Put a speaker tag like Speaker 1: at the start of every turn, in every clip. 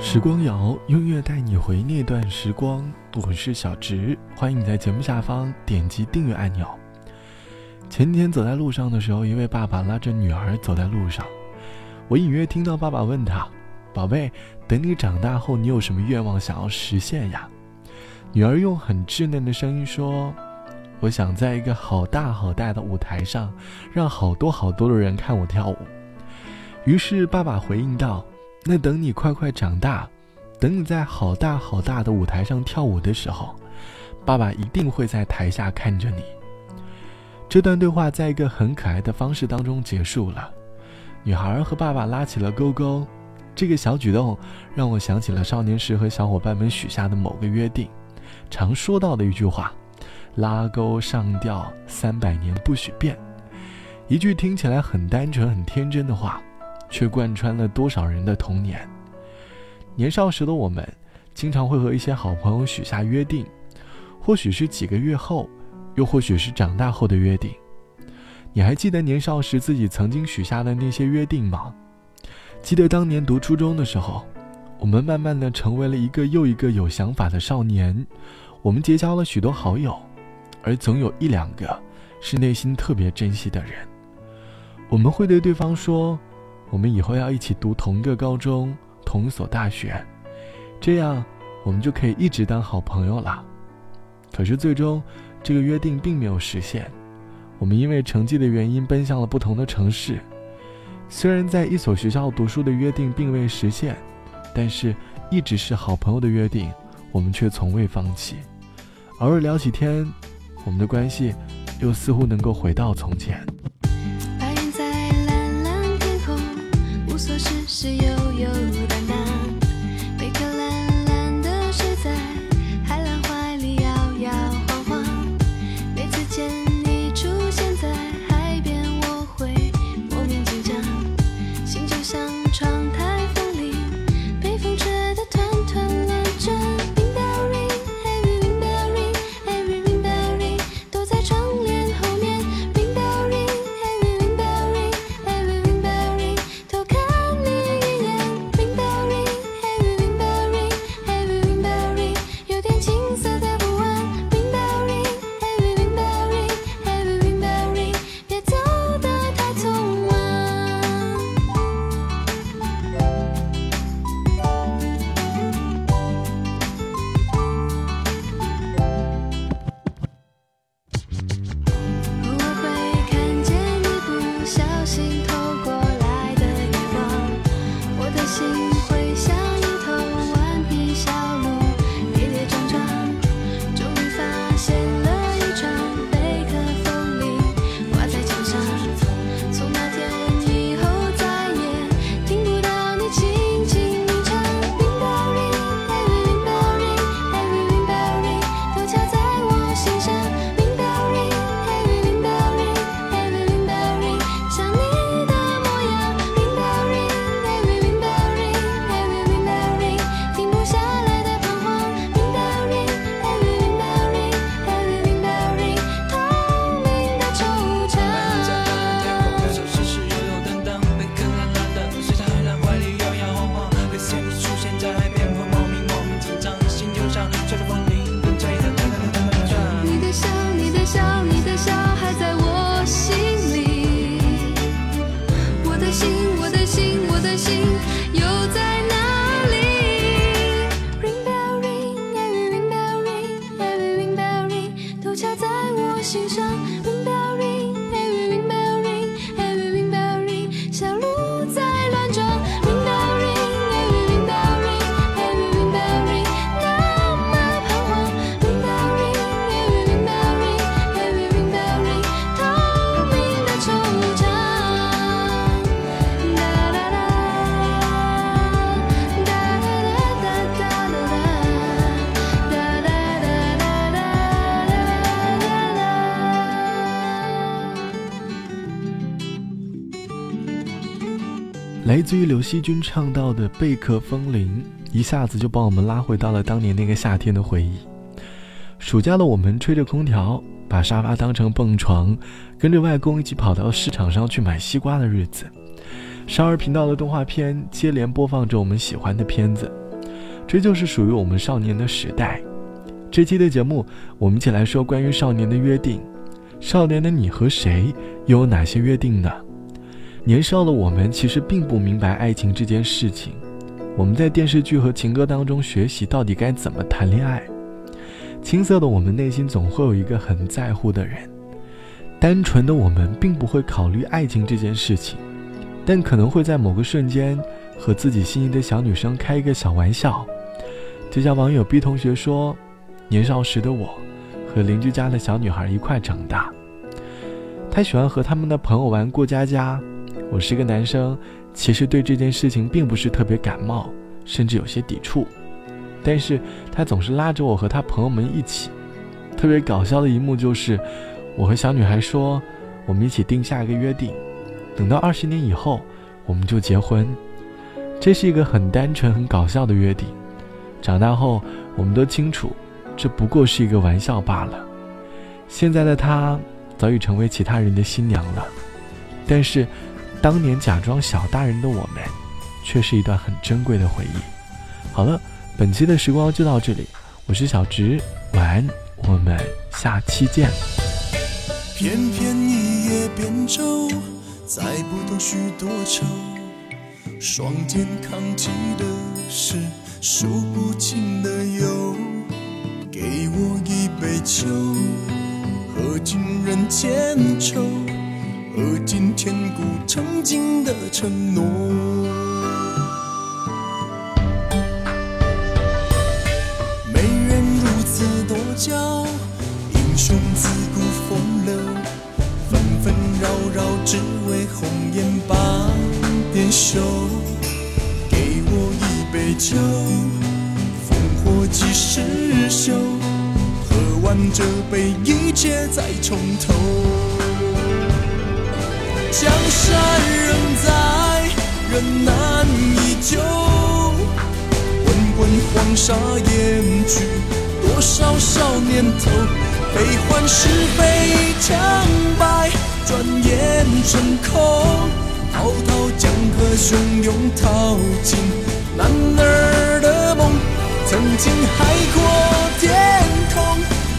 Speaker 1: 时光谣，音乐带你回那段时光。我是小直，欢迎你在节目下方点击订阅按钮。前天走在路上的时候，一位爸爸拉着女儿走在路上，我隐约听到爸爸问他：“宝贝，等你长大后，你有什么愿望想要实现呀？”女儿用很稚嫩的声音说：“我想在一个好大好大的舞台上，让好多好多的人看我跳舞。”于是爸爸回应道。那等你快快长大，等你在好大好大的舞台上跳舞的时候，爸爸一定会在台下看着你。这段对话在一个很可爱的方式当中结束了，女孩和爸爸拉起了勾勾。这个小举动让我想起了少年时和小伙伴们许下的某个约定，常说到的一句话：“拉钩上吊三百年不许变。”一句听起来很单纯、很天真的话。却贯穿了多少人的童年。年少时的我们，经常会和一些好朋友许下约定，或许是几个月后，又或许是长大后的约定。你还记得年少时自己曾经许下的那些约定吗？记得当年读初中的时候，我们慢慢的成为了一个又一个有想法的少年，我们结交了许多好友，而总有一两个是内心特别珍惜的人。我们会对对方说。我们以后要一起读同一个高中、同一所大学，这样我们就可以一直当好朋友了。可是最终，这个约定并没有实现。我们因为成绩的原因奔向了不同的城市。虽然在一所学校读书的约定并未实现，但是一直是好朋友的约定，我们却从未放弃。偶尔聊起天，我们的关系又似乎能够回到从前。
Speaker 2: 的心我的
Speaker 1: 来自于刘惜君唱到的《贝壳风铃》，一下子就把我们拉回到了当年那个夏天的回忆。暑假的我们吹着空调，把沙发当成蹦床，跟着外公一起跑到市场上去买西瓜的日子。少儿频道的动画片接连播放着我们喜欢的片子，这就是属于我们少年的时代。这期的节目，我们一起来说关于少年的约定。少年的你和谁又有哪些约定呢？年少的我们其实并不明白爱情这件事情。我们在电视剧和情歌当中学习到底该怎么谈恋爱。青涩的我们内心总会有一个很在乎的人。单纯的我们并不会考虑爱情这件事情，但可能会在某个瞬间和自己心仪的小女生开一个小玩笑。就像网友 B 同学说：“年少时的我，和邻居家的小女孩一块长大。他喜欢和他们的朋友玩过家家。我是一个男生，其实对这件事情并不是特别感冒，甚至有些抵触。但是他总是拉着我和他朋友们一起。特别搞笑的一幕就是。”我和小女孩说：“我们一起定下一个约定，等到二十年以后，我们就结婚。”这是一个很单纯、很搞笑的约定。长大后，我们都清楚，这不过是一个玩笑罢了。现在的她早已成为其他人的新娘了，但是，当年假装小大人的我们，却是一段很珍贵的回忆。好了，本期的时光就到这里，我是小直，晚安，我们下期见。
Speaker 3: 偏偏一叶扁舟，载不动许多愁。双肩扛起的是数不清的忧。给我一杯酒，喝尽人间愁，喝尽千古曾经的承诺。美人如此多娇，英雄自古风流。纷纷扰扰，只为红颜把点羞。给我一杯酒，烽火几时休？喝完这杯，一切再从头。江山仍在，人难依旧。滚滚黄沙掩去多少少年头？悲欢是非成败。转眼成空，滔滔江河汹涌，淘尽男儿的梦。曾经海阔天空，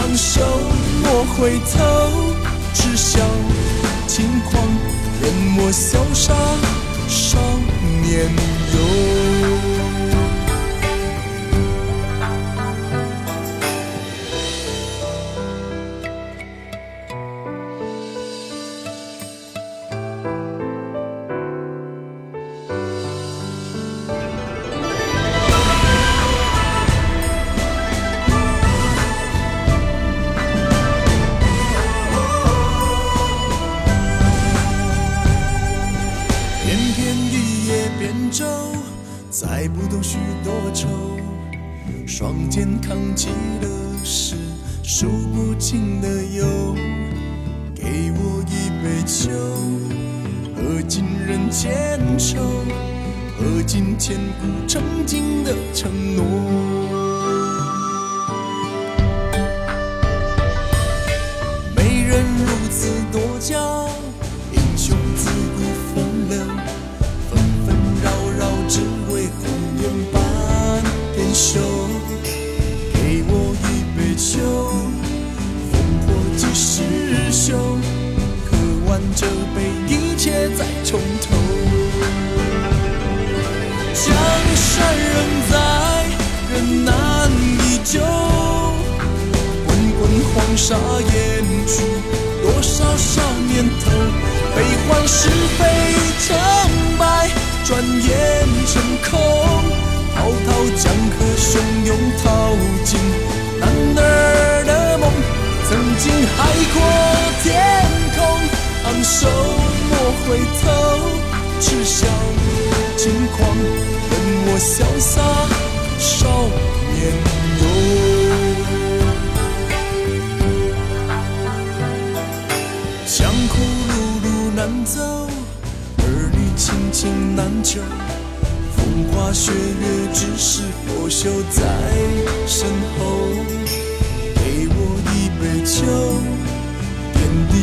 Speaker 3: 昂首莫回头，只笑，莫潇洒少年游。载不动许多愁，双肩扛起的是数不清的忧。给我一杯酒，喝尽人间愁，喝尽千古曾经的承诺。完这杯，一切再从头，江山仍在，人难依旧。滚滚黄沙掩去多少少年头？悲欢是非成败，转眼成空。滔滔江河汹涌，淘尽男儿的梦。曾经海阔手莫。回头，只笑轻狂，任我潇洒少年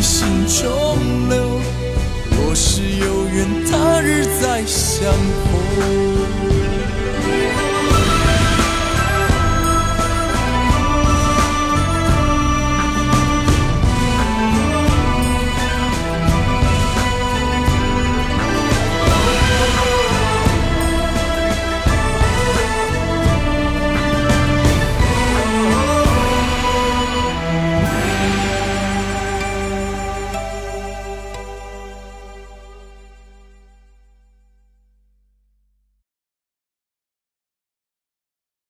Speaker 3: 心中留。若是有缘，他日再相逢。